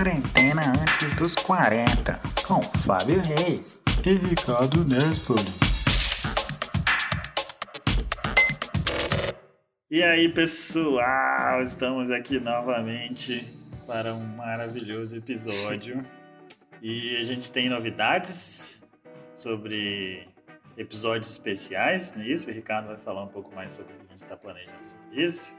Quarentena antes dos 40, com Fábio Reis e Ricardo Nespoli. E aí, pessoal, estamos aqui novamente para um maravilhoso episódio. E a gente tem novidades sobre episódios especiais, não é? O Ricardo vai falar um pouco mais sobre o que a gente está planejando sobre isso.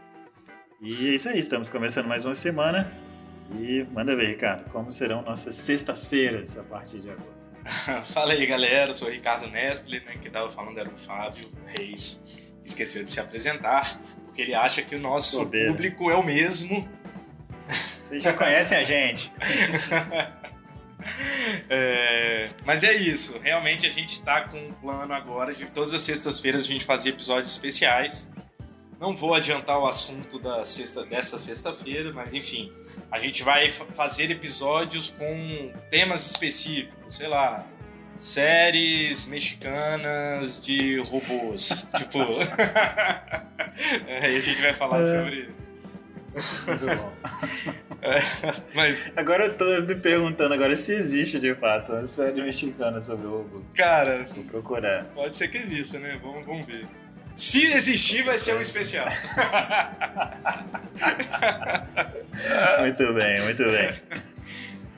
E é isso aí, estamos começando mais uma semana. E manda ver, Ricardo, como serão nossas sextas-feiras a partir de agora. Fala aí, galera. Eu sou o Ricardo Nespoli, né? Quem estava falando era o Fábio Reis. Esqueceu de se apresentar, porque ele acha que o nosso Bobeira. público é o mesmo. Vocês já conhecem a gente. É, mas é isso. Realmente a gente está com um plano agora de todas as sextas-feiras a gente fazer episódios especiais. Não vou adiantar o assunto da sexta, dessa sexta-feira, mas enfim, a gente vai fa- fazer episódios com temas específicos, sei lá, séries mexicanas de robôs, tipo. Aí a gente vai falar sobre isso. Muito bom. Mas, Agora eu tô me perguntando agora se existe de fato uma série mexicana sobre robôs. cara, Vou procurar. Pode ser que exista, né? Vamos, vamos ver. Se existir, vai ser um especial. Muito bem, muito bem.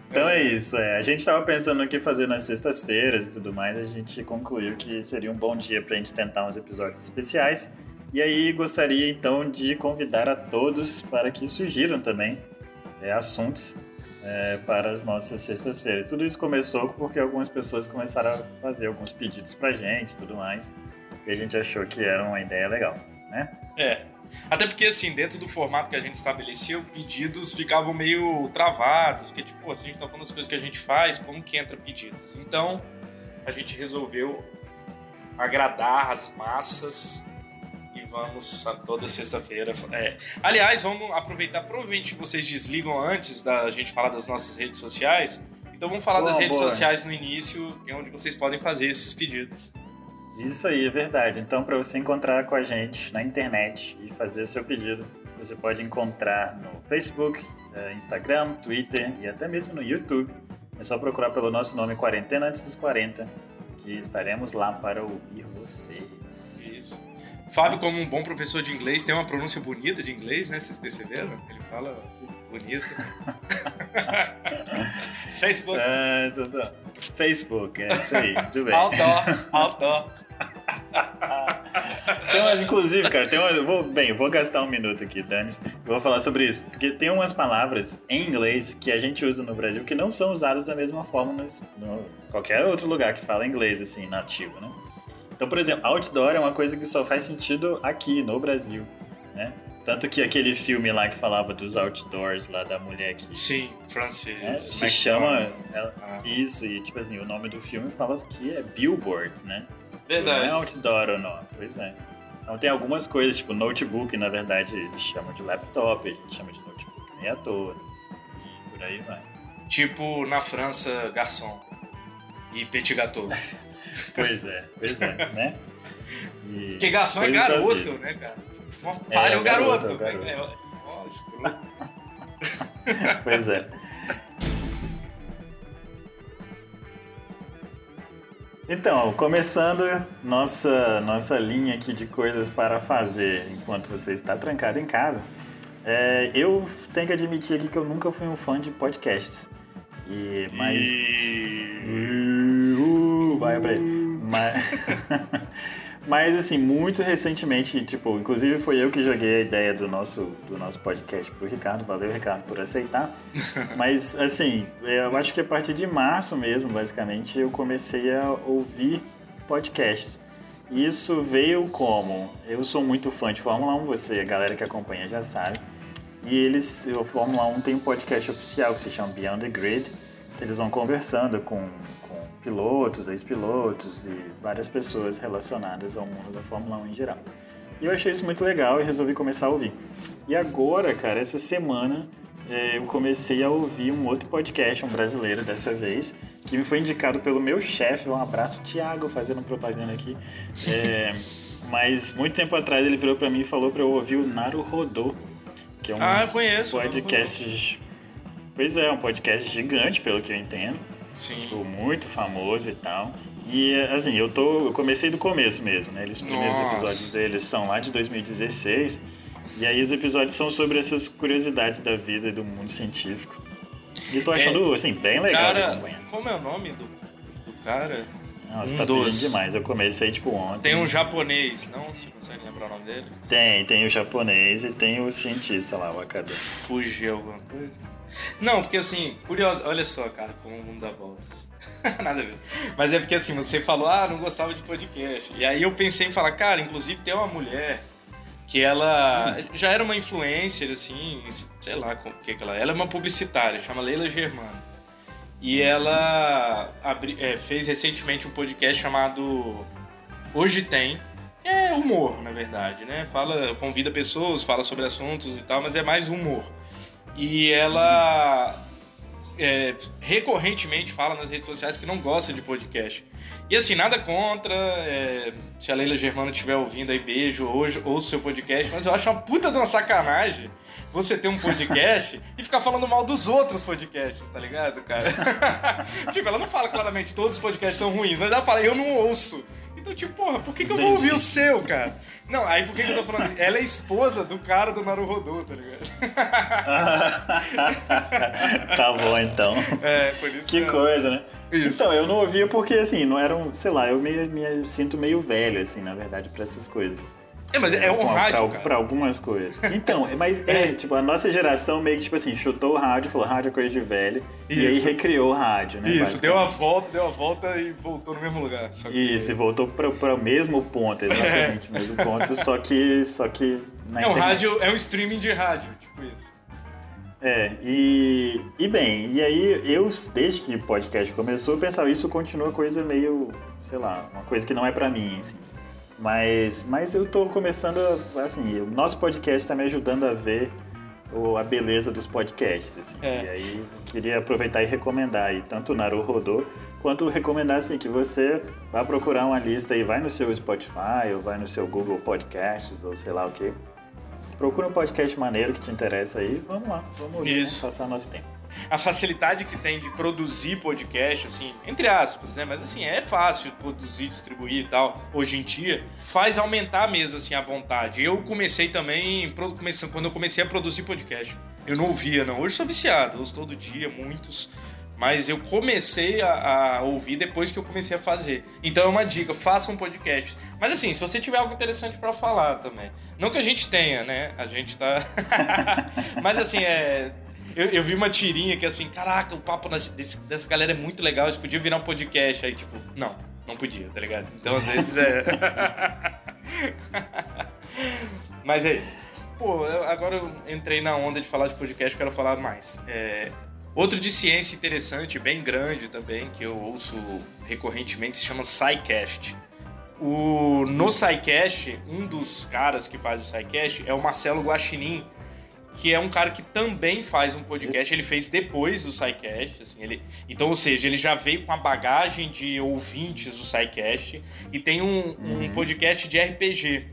Então é isso, é. a gente estava pensando no que fazer nas sextas-feiras e tudo mais, a gente concluiu que seria um bom dia para a gente tentar uns episódios especiais. E aí gostaria então de convidar a todos para que sugiram também é, assuntos é, para as nossas sextas-feiras. Tudo isso começou porque algumas pessoas começaram a fazer alguns pedidos pra gente e tudo mais, e a gente achou que era uma ideia legal, né? É. Até porque, assim, dentro do formato que a gente estabeleceu, pedidos ficavam meio travados. Porque, tipo, se a gente tá falando das coisas que a gente faz, como que entra pedidos? Então, a gente resolveu agradar as massas e vamos a toda sexta-feira. É. Aliás, vamos aproveitar. Provavelmente vocês desligam antes da gente falar das nossas redes sociais. Então vamos falar Boa, das redes boa. sociais no início, que é onde vocês podem fazer esses pedidos. Isso aí, é verdade. Então, para você encontrar com a gente na internet e fazer o seu pedido, você pode encontrar no Facebook, eh, Instagram, Twitter e até mesmo no YouTube. É só procurar pelo nosso nome Quarentena Antes dos 40, que estaremos lá para ouvir vocês. Isso. Fábio, como um bom professor de inglês, tem uma pronúncia bonita de inglês, né? Vocês perceberam? Ele fala bonito. Facebook. Ah, tá. Facebook, é isso aí, tudo bem. Outdoor. Outdoor. Então, mas, inclusive, cara, tem uma, eu vou, bem, eu vou gastar um minuto aqui, Dani. Eu vou falar sobre isso. Porque tem umas palavras em inglês que a gente usa no Brasil que não são usadas da mesma forma nos, no qualquer outro lugar que fala inglês, assim, nativo, né? Então, por exemplo, outdoor é uma coisa que só faz sentido aqui, no Brasil, né? Tanto que aquele filme lá que falava dos outdoors, lá da mulher que Sim, Francis. né, se McDormand. chama... ela- Ah, isso, e tipo assim, o nome do filme fala que é Billboard, né? Não é verdade. outdoor ou não, pois é. Então tem algumas coisas, tipo notebook, na verdade eles chamam de laptop, a gente chama de notebook nem à toa. E por aí vai. Tipo na França, garçom. E petit gâteau. Pois é, pois é, né? E Porque garçom é garoto, né, cara? Uma É, o garoto. garoto, é garoto. É, ó, escroto. Pois é. Então, começando nossa, nossa linha aqui de coisas para fazer enquanto você está trancado em casa, é, eu tenho que admitir aqui que eu nunca fui um fã de podcasts. E, mas. Uh, vai pra aí. Mas, mas, assim, muito recentemente, tipo, inclusive foi eu que joguei a ideia do nosso, do nosso podcast pro Ricardo. Valeu, Ricardo, por aceitar. Mas, assim, eu acho que a partir de março mesmo, basicamente, eu comecei a ouvir podcasts. E Isso veio como? Eu sou muito fã de Fórmula 1, você, a galera que acompanha já sabe. E eles, o Fórmula 1 tem um podcast oficial que se chama Beyond the Grid, eles vão conversando com, com pilotos, ex-pilotos e várias pessoas relacionadas ao mundo da Fórmula 1 em geral. E eu achei isso muito legal e resolvi começar a ouvir. E agora, cara, essa semana eh, eu comecei a ouvir um outro podcast, um brasileiro dessa vez, que me foi indicado pelo meu chefe. Um abraço, Thiago, fazendo propaganda aqui. É, mas muito tempo atrás ele virou pra mim e falou pra eu ouvir o Naru Rodô, que é um Ah, conheço. podcast. Pois é, um podcast gigante, pelo que eu entendo. Sim. Tipo, muito famoso e tal. E assim, eu tô. Eu comecei do começo mesmo, né? Os primeiros Nossa. episódios deles são lá de 2016. E aí os episódios são sobre essas curiosidades da vida e do mundo científico. E eu tô achando, assim, bem legal Cara, como é o nome do, do cara? Nossa, um tá dos- demais. Eu comecei, tipo, ontem. Tem um japonês, não? Você consegue lembrar o nome dele? Tem, tem o japonês e tem o cientista lá, o acadêmico. Fugir alguma coisa? Não, porque assim, curioso, olha só, cara, como o mundo dá voltas. Nada a ver. Mas é porque assim, você falou, ah, não gostava de podcast. E aí eu pensei em falar, cara, inclusive tem uma mulher que ela já era uma influencer, assim, sei lá o que que ela é. Ela é uma publicitária, chama Leila Germano. E ela abri- é, fez recentemente um podcast chamado Hoje Tem. que É humor, na verdade, né? Fala, convida pessoas, fala sobre assuntos e tal, mas é mais humor. E ela é, recorrentemente fala nas redes sociais que não gosta de podcast. E assim, nada contra. é, se a Leila Germano estiver ouvindo aí, beijo, hoje ouço seu podcast, mas eu acho uma puta de uma sacanagem você ter um podcast e ficar falando mal dos outros podcasts, tá ligado, cara? tipo, ela não fala claramente todos os podcasts são ruins, mas ela fala, eu não ouço. Então, tipo, porra, por que, que eu vou ouvir o seu, cara? Não, aí por que, que eu tô falando? Ela é esposa do cara do Naruhodô, tá ligado? tá bom, então. É, por isso Que eu- coisa, né? Isso. Então, eu não ouvia porque, assim, não era um... Sei lá, eu me, me sinto meio velho, assim, na verdade, pra essas coisas. É, mas é um rádio, pra, pra algumas coisas. Então, é, mas é, tipo, a nossa geração meio que, tipo assim, chutou o rádio, falou rádio é coisa de velho, e aí Isso. recriou o rádio, né? Isso, deu a volta, deu a volta e voltou no mesmo lugar. Que... Isso, e voltou para o mesmo ponto, exatamente, o mesmo ponto, só que, só que na É um internet. rádio, é um streaming de rádio, tipo isso. É, e, e bem, e aí eu, desde que o podcast começou, eu pensava, isso continua coisa meio, sei lá, uma coisa que não é pra mim, assim. Mas, mas eu tô começando, a, assim, o nosso podcast tá me ajudando a ver o- a beleza dos podcasts, assim. É. E aí queria aproveitar e recomendar aí, tanto o Naru Rodô, quanto recomendar, assim, que você vá procurar uma lista aí, vai no seu Spotify, ou vai no seu Google Podcasts, ou sei lá o quê. Procura um podcast maneiro que te interessa aí, vamos lá, vamos ouvir, Isso. né? passar nosso tempo. A facilidade que tem de produzir podcast, assim, entre aspas, né? Mas assim, é fácil produzir, distribuir e tal, hoje em dia, faz aumentar mesmo, assim, a vontade. Eu comecei também, quando eu comecei a produzir podcast, eu não ouvia, não. Hoje sou viciado, ouço todo dia, muitos. Mas eu comecei a, a ouvir depois que eu comecei a fazer. Então é uma dica, faça um podcast. Mas assim, se você tiver algo interessante pra falar também. Não que a gente tenha, né? A gente tá. Mas assim, é. Eu, eu vi uma tirinha que assim, caraca, o papo desse- dessa galera é muito legal, eles podiam virar um podcast. Aí, tipo, não, não podia, tá ligado? Então às vezes é. Mas é isso. Pô, eu- agora eu entrei na onda de falar de podcast, quero falar mais. É, Outro de ciência interessante, bem grande também, que eu ouço recorrentemente, se chama SciCast. O, no SciCast, um dos caras que faz o SciCast é o Marcelo Guaxinim, que é um cara que também faz um podcast. Ele fez depois do SciCast, assim, ele, então, ou seja, ele já veio com a bagagem de ouvintes do SciCast e tem um, um podcast de RPG.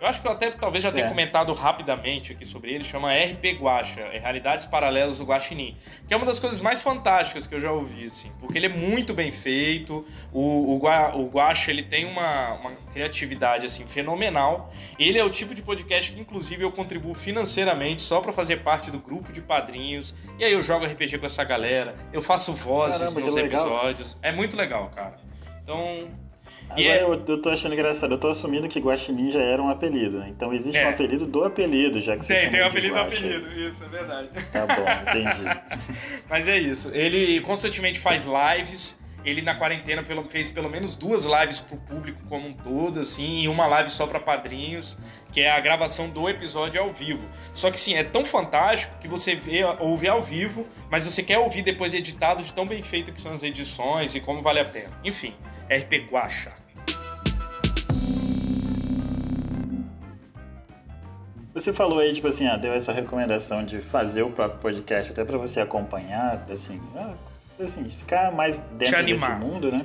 Eu acho que eu até talvez já tenha Certo. comentado rapidamente aqui sobre ele, chama RP Guacha, é Realidades Paralelas do Guaxinim, que é uma das coisas mais fantásticas que eu já ouvi, assim, porque ele é muito bem feito, o, o, Gua- o Guacha, ele tem uma, uma criatividade, assim, fenomenal, ele é o tipo de podcast que, inclusive, eu contribuo financeiramente só pra fazer parte do grupo de padrinhos, e aí eu jogo RPG com essa galera, eu faço vozes Caramba, nos legal. episódios, é muito legal, cara. Então, Agora E é- eu, eu tô achando engraçado, eu tô assumindo que Guaxinim já era um apelido, né? Então existe É. um apelido do apelido, já que você tem, tem um apelido, Guaxa. apelido, isso, é verdade. Tá bom, entendi. Mas é isso. Ele constantemente faz lives. Ele na quarentena pelo- fez pelo menos duas lives pro público como um todo, assim, e uma live só pra padrinhos, que é a gravação do episódio ao vivo. Só que sim, é tão fantástico que você vê, ouve ao vivo, mas você quer ouvir depois editado de tão bem feito que são as edições e como vale a pena. Enfim, RP Guacha. Você falou aí, tipo assim, ah, deu essa recomendação de fazer o próprio podcast até pra você acompanhar, assim, ah, assim, ficar mais dentro desse mundo, né?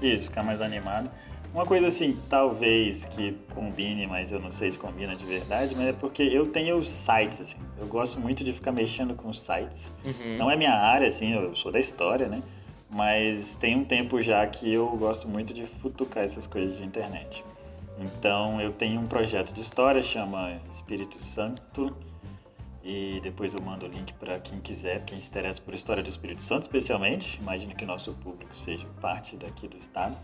Isso, ficar mais animado. Uma coisa assim, talvez que combine, mas eu não sei se combina de verdade, mas é porque eu tenho sites, assim. Eu gosto muito de ficar mexendo com sites. Uhum. Não é minha área, assim, eu sou da história, né? Mas tem um tempo já que eu gosto muito de futucar essas coisas de internet. Então eu tenho um projeto de história, chama Espírito Santo. E depois eu mando o link para quem quiser, quem se interessa por história do Espírito Santo, especialmente. Imagino que o nosso público seja parte daqui do estado.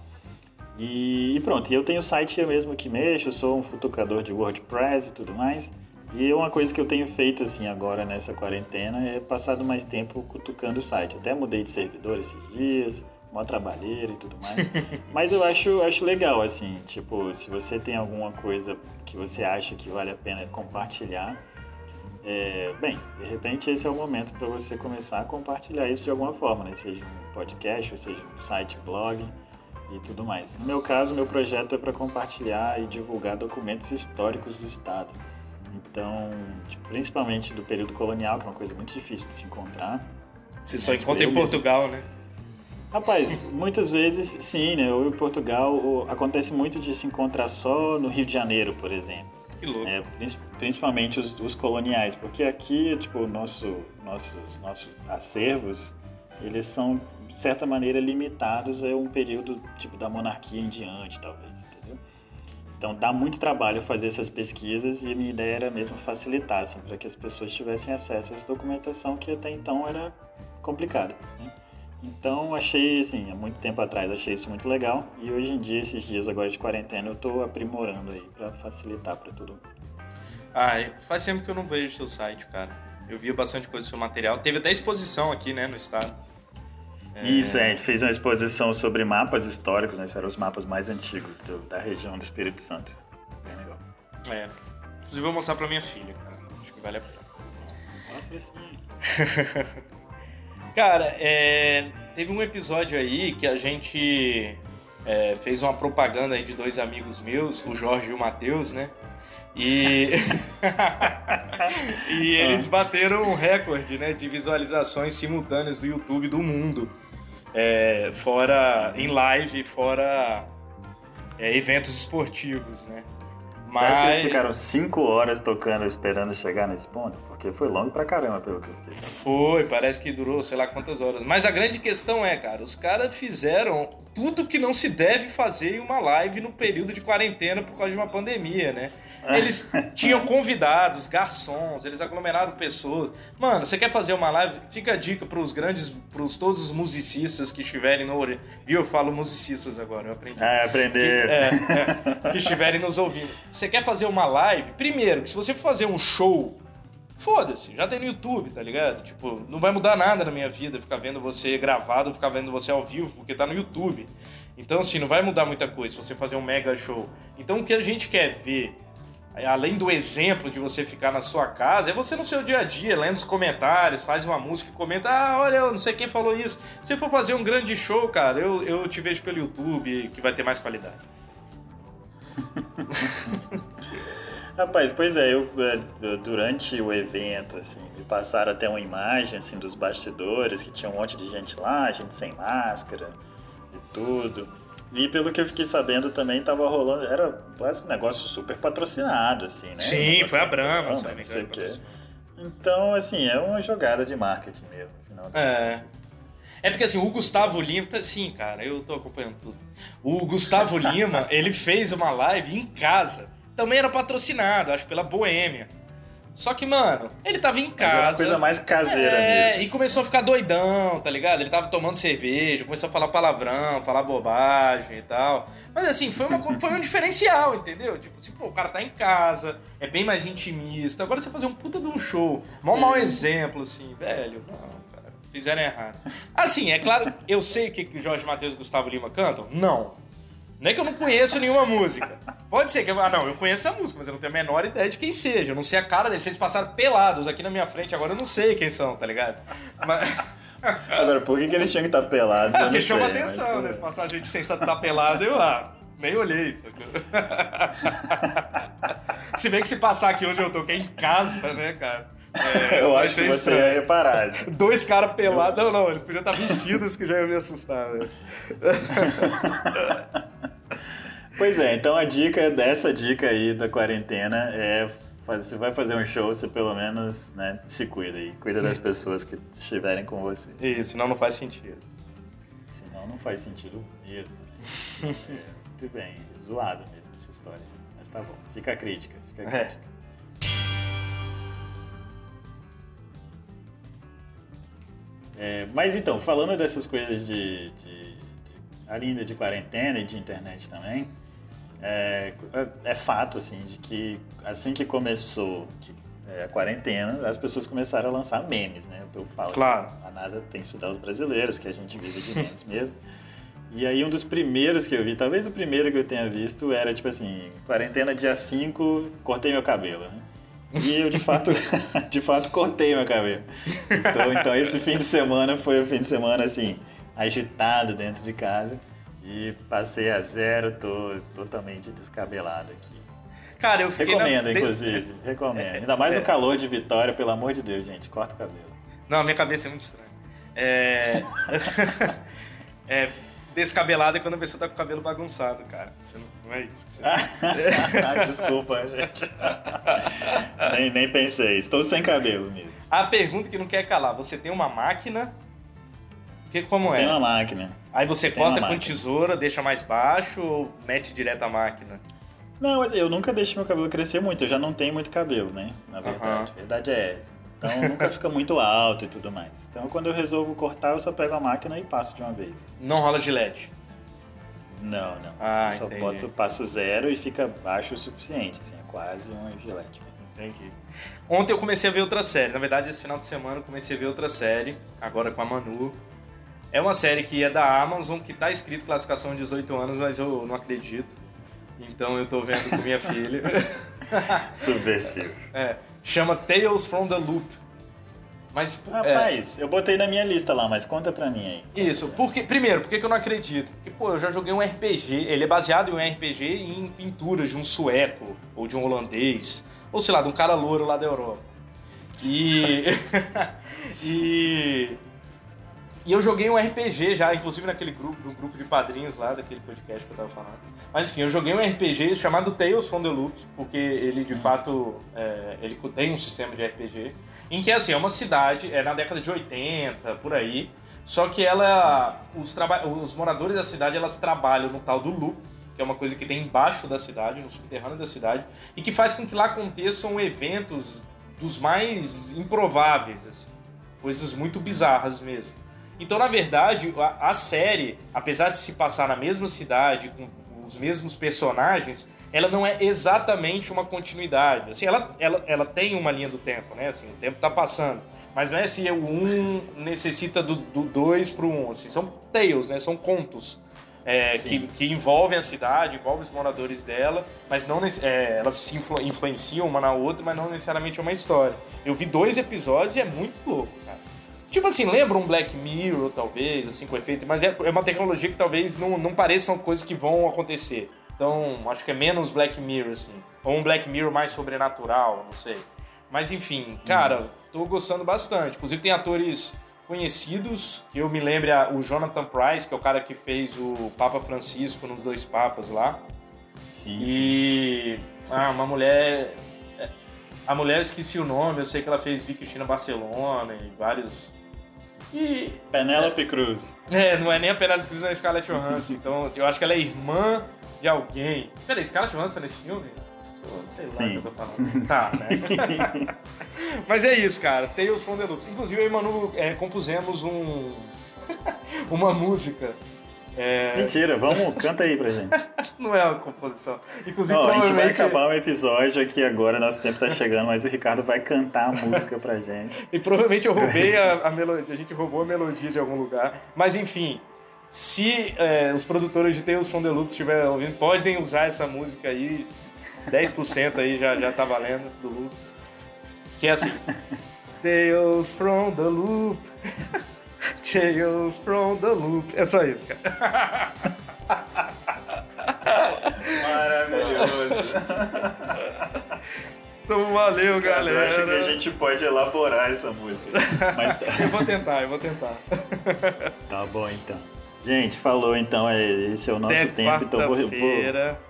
E, pronto, eu tenho o site eu mesmo que mexo, sou um futucador de WordPress e tudo mais. E uma coisa que eu tenho feito assim agora nessa quarentena é passado mais tempo cutucando o site. Até mudei de servidor esses dias, uma trabalheira e tudo mais. Mas eu acho, acho legal, assim, tipo, se você tem alguma coisa que você acha que vale a pena compartilhar, é, bem, de repente esse é o momento para você começar a compartilhar isso de alguma forma, né? Seja um podcast, ou seja um site, blog e tudo mais. No meu caso, meu projeto é para compartilhar e divulgar documentos históricos do Estado. Então, tipo, principalmente do período colonial, que é uma coisa muito difícil de se encontrar. Você só É, encontra em mesmo. Portugal, né? Rapaz, muitas vezes sim, né? Ou em Portugal, ou acontece muito de se encontrar só no Rio de Janeiro, por exemplo. Que louco. É, prin- principalmente os, os coloniais, porque aqui, tipo, nosso, nossos, nossos acervos, eles são, de certa maneira, limitados a um período, tipo, da monarquia em diante, talvez? Então, dá muito trabalho fazer essas pesquisas e a minha ideia era mesmo facilitar, assim, para que as pessoas tivessem acesso a essa documentação que até então era complicada, né? Então, achei, assim, há muito tempo atrás, achei isso muito legal. E hoje em dia, esses dias agora de quarentena, eu tô aprimorando aí para facilitar para todo mundo. Ah, faz tempo que eu não vejo seu site, cara. Eu via bastante coisa do seu material. Teve até exposição aqui, né, no estado. Isso, é, a gente fez uma exposição sobre mapas históricos, né? Isso eram os mapas mais antigos do- da região do Espírito Santo. Bem legal. É. Inclusive, eu vou mostrar pra minha filha, cara. Acho que vale a pena. Nossa, assim. Cara, é, teve um episódio aí que a gente é, fez uma propaganda aí de dois amigos meus, o Jorge e o Matheus, né? E, e eles bateram um recorde né, de visualizações simultâneas do YouTube do mundo. É, fora em live, fora é, eventos esportivos, né? Você acha que eles ficaram 5 horas tocando, esperando chegar nesse ponto? Porque foi longo pra caramba, pelo que eu fiquei. Foi, parece que durou sei lá quantas horas. Mas a grande questão é, cara, os caras fizeram tudo que não se deve fazer em uma live no período de quarentena por causa de uma pandemia, né? Eles tinham convidados, garçons, eles aglomeraram pessoas. Mano, você quer fazer uma live? Fica a dica pros grandes, pros todos os musicistas que estiverem no. Viu? Eu falo musicistas agora, eu aprendi. Ah, Que, aprender. é, é, que estiverem nos ouvindo. Você quer fazer uma live? Primeiro, que se você for fazer um show, foda-se, já tem no YouTube, tá ligado? Tipo, não vai mudar nada na minha vida ficar vendo você gravado ficar vendo você ao vivo, porque tá no YouTube. Então, assim, não vai mudar muita coisa se você fazer um mega show. Então, o que a gente quer ver, além do exemplo de você ficar na sua casa, é você no seu dia a dia, lendo os comentários, faz uma música e comenta, ah, olha, eu não sei quem falou isso. Se for fazer um grande show, cara, eu, eu te vejo pelo YouTube, que vai ter mais qualidade. Rapaz, pois é, eu é, durante o evento, assim, me passaram até uma imagem, assim, dos bastidores, que tinha um monte de gente lá, gente sem máscara e tudo. E pelo que eu fiquei sabendo também tava rolando, era quase um negócio super patrocinado, assim, né? Sim, Um foi a Brahma, se não sei o quê. Então, assim, é uma jogada de marketing mesmo, no final das É. contas. É porque assim, o Gustavo Lima, tá- sim, cara, eu tô acompanhando tudo. O Gustavo Lima, ele fez uma live em casa. Também era patrocinado, acho, pela Boêmia. Só que, mano, ele tava em casa. coisa mais caseira é, mesmo. e começou a ficar doidão, tá ligado? Ele tava tomando cerveja, começou a falar palavrão, falar bobagem e tal. Mas assim, foi, uma, foi um diferencial, entendeu? Tipo assim, pô, o cara tá em casa, é bem mais intimista. Agora você fazer um puta de um show, mó mau exemplo, assim, velho. Não, cara, fizeram errado. Assim, é claro, eu sei o que, que o Jorge Matheus e Gustavo Lima cantam? Não. Não é que eu não conheço nenhuma música. Pode ser que eu. Ah, não, eu conheço a música, mas eu não tenho a menor ideia de quem seja. Eu não sei a cara deles. Se eles passaram pelados aqui na minha frente, agora eu não sei quem são, tá ligado? Mas. Agora, por que, que eles tinham que estar pelados? É porque chama sei, atenção, mas, né? Se passar gente sem estar pelado, eu ah, nem olhei. sacou? se bem que se passar aqui onde eu tô, que é em casa, né, cara? É, Eu acho que você estranho. ia reparar. Dois caras pelados. Não, não, eles podiam estar vestidos que já ia me assustar, né? Pois é, então a dica dessa dica aí da quarentena é você vai fazer um show, você pelo menos né, se cuida e cuida das pessoas que estiverem com você. Isso, senão não faz sentido. Senão não faz sentido mesmo. É, muito bem, zoado mesmo essa história. Mas tá bom, fica a crítica. Fica a É. crítica. É, mas então, falando dessas coisas de, de, de ainda de quarentena e de internet também, é, é fato assim de que assim que começou é, a quarentena, as pessoas começaram a lançar memes, né? Eu falo Claro. a NASA tem que estudar os brasileiros, que a gente vive de memes mesmo. E aí um dos primeiros que eu vi, talvez o primeiro que eu tenha visto era tipo assim, quarentena dia 5, cortei meu cabelo, né? E eu de fato, de fato cortei meu cabelo. Então, então esse fim de semana foi o fim de semana assim, agitado dentro de casa e passei a zero, tô totalmente descabelado aqui. Cara, eu fiquei Recomendo, na... inclusive, recomendo. Ainda mais é. no calor de Vitória, pelo amor de Deus, gente, corta o cabelo. Não, minha cabeça é muito estranha. É... é... Descabelado é quando a pessoa tá com o cabelo bagunçado, cara. Você não, não é isso que você... Ah, Desculpa, gente. Nem, nem pensei. Estou sem cabelo mesmo. A pergunta que não quer calar, você tem uma máquina? Que como é? Tem uma máquina. Aí você tem corta com máquina. tesoura, deixa mais baixo ou mete direto a máquina? Não, mas eu nunca deixo meu cabelo crescer muito. Eu já não tenho muito cabelo, né? Na verdade. Aham. A verdade é essa. Então nunca fica muito alto e tudo mais. Então quando eu resolvo cortar, eu só pego a máquina e passo de uma vez. Não rola gilete. Não, não. Ah, eu só entendi. boto, passo zero e fica baixo o suficiente. Assim, é quase um gilete. Entendi. Ontem eu comecei a ver outra série. Na verdade, esse final de semana eu comecei a ver outra série, agora com a Manu. É uma série que é da Amazon, que tá escrito classificação de 18 anos, mas eu não acredito. Então eu tô vendo com minha filha. Subversivo. É, chama Tales from the Loop. Mas é, Rapaz, eu botei na minha lista lá, mas conta pra mim aí. Isso, porque, primeiro, por que que eu não acredito? Porque, pô, eu já joguei um RPG, ele é baseado em um RPG e em pinturas de um sueco, ou de um holandês, ou sei lá, de um cara louro lá da Europa. E. e. E eu joguei um RPG já, inclusive naquele grupo, no grupo de padrinhos lá, daquele podcast que eu tava falando. Mas enfim, eu joguei um RPG chamado Tales from the Loop, porque ele de fato é, ele tem um sistema de RPG, em que assim, é uma cidade, é na década de 80, por aí, só que ela. Os, os moradores da cidade elas trabalham no tal do loop, que é uma coisa que tem embaixo da cidade, no subterrâneo da cidade, e que faz com que lá aconteçam eventos dos mais improváveis, assim, coisas muito bizarras mesmo. Então, na verdade, a, a série, apesar de se passar na mesma cidade, com os mesmos personagens, ela não é exatamente uma continuidade. Assim, ela, ela, ela tem uma linha do tempo, né? Assim, o tempo tá passando. Mas não é se o um necessita do 2 pro 1. Um. Assim, são tales, né? São contos. É, que, que envolvem a cidade, envolvem os moradores dela, mas não é, elas se influ- influenciam uma na outra, mas não necessariamente é uma história. Eu vi dois episódios e é muito louco, cara. Tipo assim, lembra um Black Mirror, talvez, assim, com efeito, mas é, é uma tecnologia que talvez não, não pareçam coisas que vão acontecer. Então, acho que é menos Black Mirror, assim. Ou um Black Mirror mais sobrenatural, não sei. Mas enfim, cara, tô gostando bastante. Inclusive tem atores conhecidos, que eu me lembro, o Jonathan Price, que é o cara que fez o Papa Francisco nos Dois Papas lá. Sim, sim. E ah, uma mulher. é, A mulher eu esqueci o nome, eu sei que ela fez Vicky Cristina Barcelona e vários. E. Penélope Cruz. É, não é nem a Penélope Cruz nem a Scarlett Johansson, então eu acho que ela é irmã de alguém. Peraí, Scarlett Johansson nesse filme? Sei lá o Sim. que eu tô falando. Tá, né? Mas é isso, cara. Tales from the Loops. Inclusive, eu e Manu é, compusemos um. uma música. É, Mentira, vamos, canta aí pra gente. não é uma composição. Inclusive, Ó, a gente vai provavelmente. acabar o episódio aqui agora, nosso tempo tá chegando, mas o Ricardo vai cantar a música pra gente. E provavelmente eu roubei a, a melodia, a gente roubou a melodia de algum lugar. Mas enfim, se é, os produtores de Tales from the Loop estiverem ouvindo, podem usar essa música aí, 10% aí já, já tá valendo do loop. Que é assim. Tales from the Loop. Tales from the Loop. É só isso, cara. Maravilhoso. Então valeu, galera. Eu acho que a gente pode elaborar essa música. Mas Eu vou tentar, eu vou tentar. tá bom então. Gente, falou então, é- esse é o nosso Até tempo, então vou, vou, quarta-feira.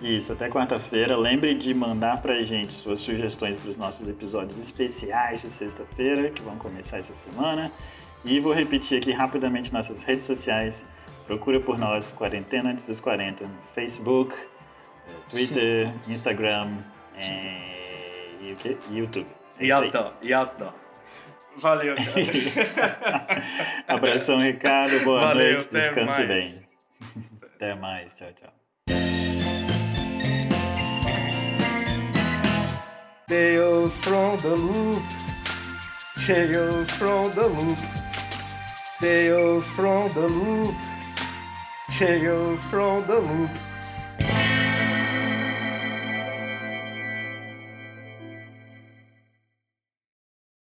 Isso, até quarta-feira. Lembre de mandar pra gente suas sugestões para os nossos episódios especiais de sexta-feira, que vão começar essa semana. E vou repetir aqui rapidamente nossas redes sociais. Procura por nós, Quarentena Antes dos 40, no Facebook, eh, Twitter, Instagram eh, e o quê? YouTube. É outdoor. Valeu, cara. Abração, Ricardo. Boa Valeu, noite. Descanse mais. bem. Até mais. Tchau, tchau. Tales from the loop. Tales from the loop. Tales from the loop. Tales from the loop.